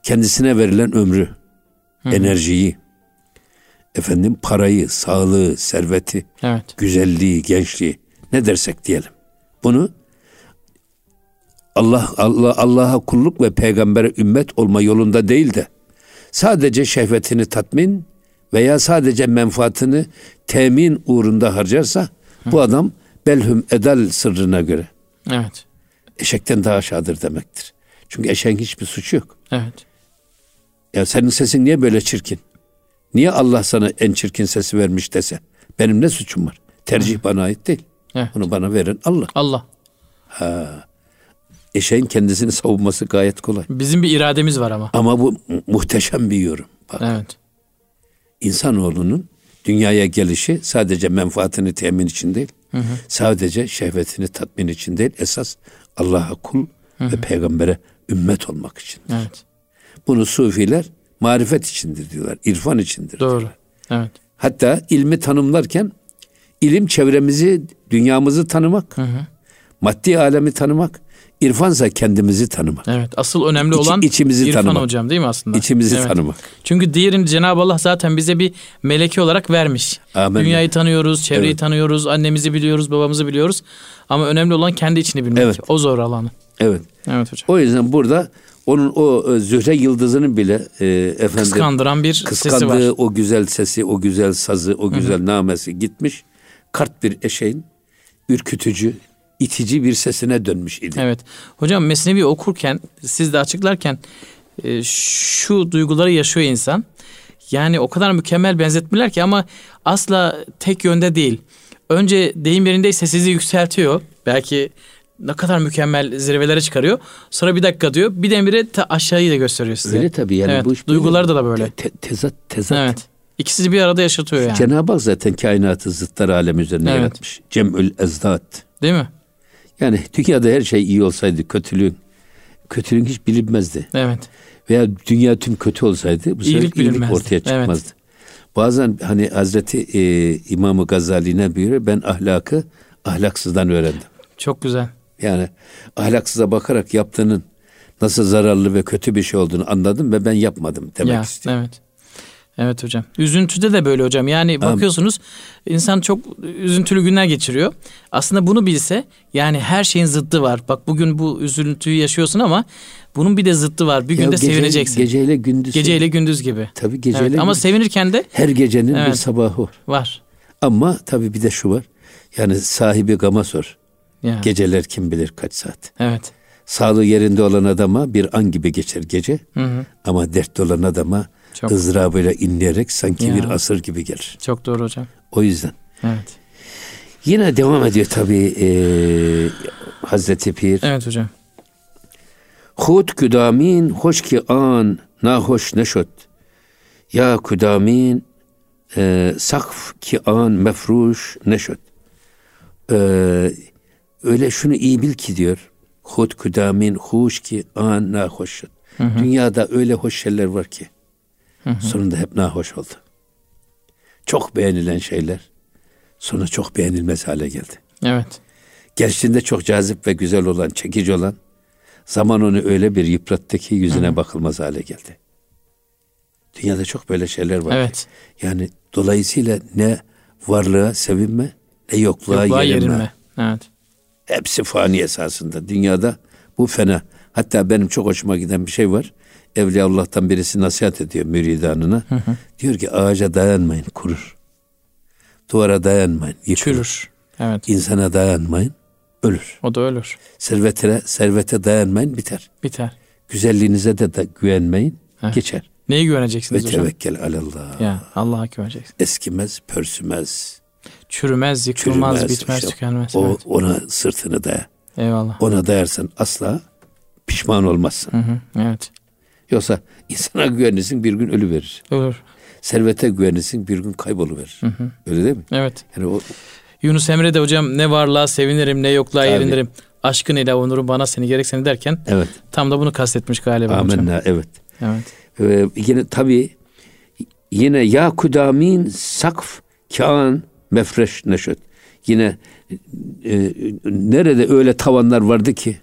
[SPEAKER 2] Kendisine verilen ömrü, enerjiyi, efendim parayı, sağlığı, serveti,
[SPEAKER 1] Evet.
[SPEAKER 2] güzelliği, gençliği ne dersek diyelim. Bunu Allah Allah Allah'a kulluk ve peygambere ümmet olma yolunda değil de sadece şehvetini tatmin veya sadece menfaatini temin uğrunda harcarsa bu adam belhum edal sırrına göre
[SPEAKER 1] Evet.
[SPEAKER 2] eşekten daha aşağıdır demektir. Çünkü eşeğin hiçbir suçu yok.
[SPEAKER 1] Evet.
[SPEAKER 2] Ya senin sesin niye böyle çirkin? Niye Allah sana en çirkin sesi vermiş dese? Benim ne suçum var? Tercih bana ait değil.
[SPEAKER 1] Evet.
[SPEAKER 2] Bunu bana veren Allah.
[SPEAKER 1] Allah.
[SPEAKER 2] Eşeğin kendisini savunması gayet kolay.
[SPEAKER 1] Bizim bir irademiz var ama.
[SPEAKER 2] Ama bu mu- muhteşem bir yorum. Bak,
[SPEAKER 1] Evet.
[SPEAKER 2] insanoğlunun dünyaya gelişi sadece menfaatini temin için değil, sadece şehvetini tatmin için değil, esas Allah'a kul ve peygambere ümmet olmak için.
[SPEAKER 1] Evet.
[SPEAKER 2] Bunu sufiler marifet içindir diyorlar, irfan içindir.
[SPEAKER 1] Doğru.
[SPEAKER 2] diyorlar.
[SPEAKER 1] Evet.
[SPEAKER 2] Hatta ilmi tanımlarken ilim çevremizi, dünyamızı tanımak, maddi alemi tanımak, irfansa kendimizi tanımak.
[SPEAKER 1] Evet. Asıl önemli
[SPEAKER 2] İçi-
[SPEAKER 1] olan
[SPEAKER 2] içimizi
[SPEAKER 1] İrfan
[SPEAKER 2] tanımak.
[SPEAKER 1] hocam değil mi aslında?
[SPEAKER 2] İçimizi
[SPEAKER 1] Evet.
[SPEAKER 2] tanımak.
[SPEAKER 1] Çünkü diğerini Cenab-ı Allah zaten bize bir meleki olarak vermiş.
[SPEAKER 2] Amin.
[SPEAKER 1] Dünyayı tanıyoruz, çevreyi
[SPEAKER 2] Evet.
[SPEAKER 1] tanıyoruz, annemizi biliyoruz, babamızı biliyoruz. Ama önemli olan kendi içini bilmek.
[SPEAKER 2] Evet.
[SPEAKER 1] O zor alanı.
[SPEAKER 2] Evet.
[SPEAKER 1] Evet hocam.
[SPEAKER 2] O yüzden burada onun o e, Zühre yıldızının bile e, efendim
[SPEAKER 1] Kıskandıran bir sesi
[SPEAKER 2] kıskandığı
[SPEAKER 1] var.
[SPEAKER 2] o güzel sesi, o güzel sazı, o güzel namesi gitmiş. Kart bir eşeğin ürkütücü, itici bir sesine dönmüş idi.
[SPEAKER 1] Evet. Hocam Mesnevi okurken, siz de açıklarken e, şu duyguları yaşıyor insan. Yani o kadar mükemmel benzetmeler ki ama asla tek yönde değil. Önce deyim yerindeyse sizi yükseltiyor. Belki ne kadar mükemmel zirvelere çıkarıyor. Sonra bir dakika diyor. Bir demire ta aşağıyı da gösteriyor size.
[SPEAKER 2] Öyle tabii yani
[SPEAKER 1] Evet,
[SPEAKER 2] bu iş böyle.
[SPEAKER 1] duyguları da böyle.
[SPEAKER 2] Te- te- tezat, tezat.
[SPEAKER 1] Evet. İkisini bir arada yaşatıyor yani.
[SPEAKER 2] Cenab-ı Hak zaten kainatı zıtlar alem üzerine
[SPEAKER 1] Evet.
[SPEAKER 2] yaratmış. Cem'ül ezdat.
[SPEAKER 1] Değil mi?
[SPEAKER 2] Yani dünyada her şey iyi olsaydı kötülüğün, kötülüğün hiç bilinmezdi.
[SPEAKER 1] Evet.
[SPEAKER 2] Veya dünya tüm kötü olsaydı bu sefer
[SPEAKER 1] İyilik
[SPEAKER 2] ortaya çıkmazdı. Bazen hani Hazreti e, İmam-ı Gazali ne buyuruyor? Ben ahlakı ahlaksızdan öğrendim.
[SPEAKER 1] Çok güzel.
[SPEAKER 2] Yani ahlaksıza bakarak yaptığının nasıl zararlı ve kötü bir şey olduğunu anladım ve ben yapmadım demek
[SPEAKER 1] ya,
[SPEAKER 2] istiyor.
[SPEAKER 1] Evet. Evet hocam. Üzüntüde de böyle hocam. Yani bakıyorsunuz insan çok üzüntülü günler geçiriyor. Aslında bunu bilse yani her şeyin zıddı var. Bak bugün bu üzüntüyü yaşıyorsun ama bunun bir de zıddı var. Bir
[SPEAKER 2] Ya
[SPEAKER 1] günde
[SPEAKER 2] gece-
[SPEAKER 1] sevineceksin.
[SPEAKER 2] Geceyle gündüz.
[SPEAKER 1] Geceyle gündüz gibi.
[SPEAKER 2] Tabii geceyle
[SPEAKER 1] Evet, ama
[SPEAKER 2] gündüz.
[SPEAKER 1] sevinirken de
[SPEAKER 2] her gecenin bir
[SPEAKER 1] Evet.
[SPEAKER 2] sabahı var.
[SPEAKER 1] var.
[SPEAKER 2] Ama tabii bir de şu var. Yani sahibi gama sor.
[SPEAKER 1] Ya.
[SPEAKER 2] Geceler kim bilir kaç saat.
[SPEAKER 1] Evet.
[SPEAKER 2] Sağlığı yerinde olan adama bir an gibi geçer gece.
[SPEAKER 1] Hı hı.
[SPEAKER 2] Ama dertli olan adama
[SPEAKER 1] Çok.
[SPEAKER 2] ızdırabıyla inleyerek sanki
[SPEAKER 1] Ya.
[SPEAKER 2] bir asır gibi gelir.
[SPEAKER 1] Çok doğru hocam.
[SPEAKER 2] O yüzden.
[SPEAKER 1] Evet.
[SPEAKER 2] Yine devam ediyor tabii eee Hazreti Pir.
[SPEAKER 1] Evet hocam.
[SPEAKER 2] Hud küdamin hoş ki an nahoş neşot. Ya küdamin e, sakf ki an mefruş neşot. E, öyle şunu iyi bil ki diyor. Hud küdamin hoş ki an nahoş. Dünyada öyle hoş şeyler var ki. Sonunda hep nahoş oldu. Çok beğenilen şeyler sonra çok beğenilmez hale geldi.
[SPEAKER 1] Evet.
[SPEAKER 2] Gençliğinde çok cazip ve güzel olan, çekici olan zaman onu öyle bir yıprattı ki yüzüne bakılmaz hale geldi. Dünyada çok böyle şeyler var.
[SPEAKER 1] Evet.
[SPEAKER 2] Yani dolayısıyla ne varlığa sevinme ne yokluğa,
[SPEAKER 1] Yokluğa
[SPEAKER 2] yerinme.
[SPEAKER 1] yerinme. Evet.
[SPEAKER 2] Hepsi fani esasında. Dünyada bu fena. Hatta benim çok hoşuma giden bir şey var. Evliyaullah'tan birisi nasihat ediyor müridanına. Diyor ki ağaca dayanmayın kurur. Duvara dayanmayın yıkılır.
[SPEAKER 1] Çürür. Evet.
[SPEAKER 2] İnsana dayanmayın ölür.
[SPEAKER 1] O da ölür.
[SPEAKER 2] Servete, servete dayanmayın biter.
[SPEAKER 1] Biter.
[SPEAKER 2] Güzelliğinize de, da güvenmeyin
[SPEAKER 1] Evet.
[SPEAKER 2] geçer.
[SPEAKER 1] Neye
[SPEAKER 2] Ve
[SPEAKER 1] güveneceksiniz hocam?
[SPEAKER 2] tevekkel alallah.
[SPEAKER 1] Ya Allah'a güveneceksin.
[SPEAKER 2] Eskimez, pörsümez,
[SPEAKER 1] Çürümez, yıkılmaz,
[SPEAKER 2] çürümez.
[SPEAKER 1] bitmez,
[SPEAKER 2] işte
[SPEAKER 1] tükenmez.
[SPEAKER 2] O,
[SPEAKER 1] evet.
[SPEAKER 2] Ona sırtını daya.
[SPEAKER 1] Eyvallah.
[SPEAKER 2] Ona dayarsan asla pişman olmazsın.
[SPEAKER 1] Hı hı. Evet.
[SPEAKER 2] Yoksa insana güvenirsin bir gün ölü verir.
[SPEAKER 1] Olur.
[SPEAKER 2] Servete güvenirsin bir gün kayboluverir. Öyle değil mi?
[SPEAKER 1] Evet.
[SPEAKER 2] Yani o
[SPEAKER 1] Yunus Emre de hocam ne varlığa sevinirim ne yokluğa
[SPEAKER 2] Tabii.
[SPEAKER 1] yerinirim. Aşkın ile onurum bana seni gerek seni derken
[SPEAKER 2] evet.
[SPEAKER 1] tam da bunu kastetmiş galiba hocam.
[SPEAKER 2] Amenna evet.
[SPEAKER 1] Evet.
[SPEAKER 2] Ee, yine tabii yine ya kudamin sakf kan mefreş neşet. Yine e, nerede öyle tavanlar vardı ki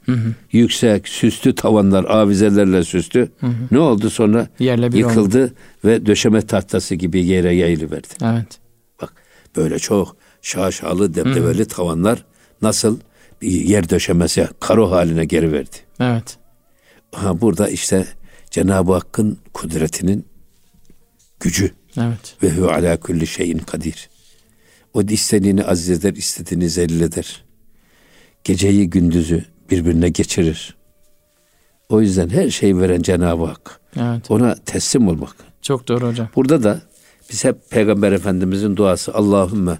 [SPEAKER 2] yüksek süslü tavanlar avizelerle süslü ne oldu sonra
[SPEAKER 1] Yerle bir
[SPEAKER 2] yıkıldı ve döşeme tahtası gibi yere yayılıverdi.
[SPEAKER 1] Evet.
[SPEAKER 2] Bak böyle çok şaşalı debdebeli tavanlar nasıl bir yer döşemesi karo haline geri verdi.
[SPEAKER 1] Evet.
[SPEAKER 2] Ha burada işte Cenab-ı Hakk'ın kudretinin gücü
[SPEAKER 1] Evet.
[SPEAKER 2] ve hu ala kulli şeyin kadir. O istediğini aziz eder, istediğini zelil eder. Geceyi gündüzü birbirine geçirir. O yüzden her şeyi veren Cenab-ı Hak.
[SPEAKER 1] Evet.
[SPEAKER 2] Ona teslim olmak.
[SPEAKER 1] Çok doğru hocam.
[SPEAKER 2] Burada da biz hep Peygamber Efendimizin duası Allahümme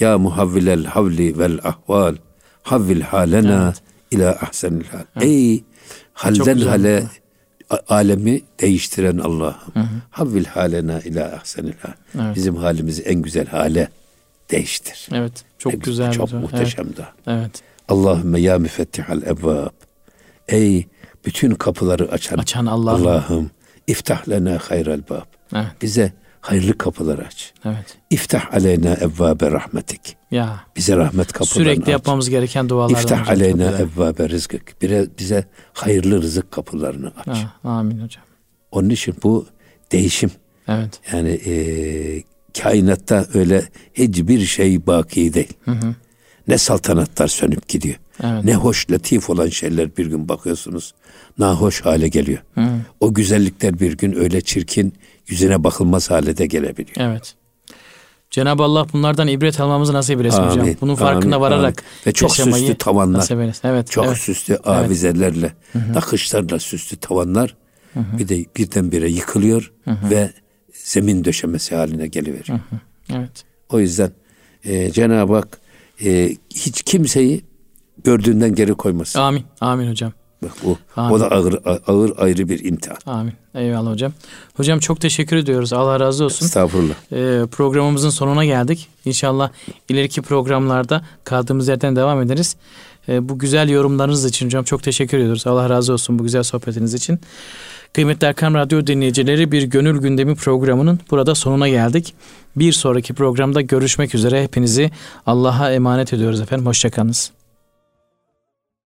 [SPEAKER 2] ya muhavvilel havli vel ahval havvil halena ila ahsenil hal. Ey halden hale a- alemi değiştiren Allah'ım. Havvil halena ila ahsenil hal.
[SPEAKER 1] Evet.
[SPEAKER 2] Bizim halimizi en güzel hale değiştir.
[SPEAKER 1] Evet. Çok
[SPEAKER 2] Ne
[SPEAKER 1] güzel.
[SPEAKER 2] Çok
[SPEAKER 1] hocam.
[SPEAKER 2] muhteşem da.
[SPEAKER 1] Evet. evet.
[SPEAKER 2] Allahümme ya müfettihal ebvab. Ey bütün kapıları açan,
[SPEAKER 1] Açan Allah'ım.
[SPEAKER 2] Allah'ım iftah lena hayral bab.
[SPEAKER 1] Evet.
[SPEAKER 2] Bize hayırlı kapılar aç.
[SPEAKER 1] Evet.
[SPEAKER 2] İftah aleyna evvabe rahmetik.
[SPEAKER 1] Ya.
[SPEAKER 2] Bize rahmet kapılarını
[SPEAKER 1] Sürekli
[SPEAKER 2] aç.
[SPEAKER 1] yapmamız gereken dualardan
[SPEAKER 2] İftah aleyna
[SPEAKER 1] güzel.
[SPEAKER 2] evvabe rızkık. Bire, bize hayırlı rızık kapılarını aç.
[SPEAKER 1] Ha, amin hocam.
[SPEAKER 2] Onun için bu değişim.
[SPEAKER 1] Evet.
[SPEAKER 2] Yani eee, kainatta öyle hiçbir şey baki değil. Ne saltanatlar sönüp gidiyor.
[SPEAKER 1] Evet.
[SPEAKER 2] Ne hoş latif olan şeyler bir gün bakıyorsunuz. Nahoş hale geliyor. O güzellikler bir gün öyle çirkin yüzüne bakılmaz hale de gelebiliyor.
[SPEAKER 1] Evet. Cenab-ı Allah bunlardan ibret almamızı nasip eylesin hocam.
[SPEAKER 2] Amin,
[SPEAKER 1] Bunun farkına
[SPEAKER 2] amin,
[SPEAKER 1] vararak
[SPEAKER 2] amin. Ve çok süslü tavanlar.
[SPEAKER 1] Evet.
[SPEAKER 2] Çok
[SPEAKER 1] evet.
[SPEAKER 2] süslü avizelerle, nakışlarla süslü tavanlar bir de birdenbire yıkılıyor ve zemin döşemesi haline geliveriyor.
[SPEAKER 1] Evet.
[SPEAKER 2] O yüzden e, Cenab-ı Hak e, hiç kimseyi gördüğünden geri koymasın.
[SPEAKER 1] Amin. Amin hocam.
[SPEAKER 2] Bak bu
[SPEAKER 1] Amin.
[SPEAKER 2] o da ağır ağır ayrı bir imtihan.
[SPEAKER 1] Amin. Eyvallah hocam. Hocam çok teşekkür ediyoruz. Allah razı olsun.
[SPEAKER 2] Estağfurullah.
[SPEAKER 1] Ee, programımızın sonuna geldik. İnşallah ileriki programlarda kaldığımız yerden devam ederiz. Ee, bu güzel yorumlarınız için hocam çok teşekkür ediyoruz. Allah razı olsun bu güzel sohbetiniz için. Kıymetli Erkam Radyo dinleyicileri bir gönül gündemi programının burada sonuna geldik. Bir sonraki programda görüşmek üzere. Hepinizi Allah'a emanet ediyoruz efendim. Hoşçakalınız.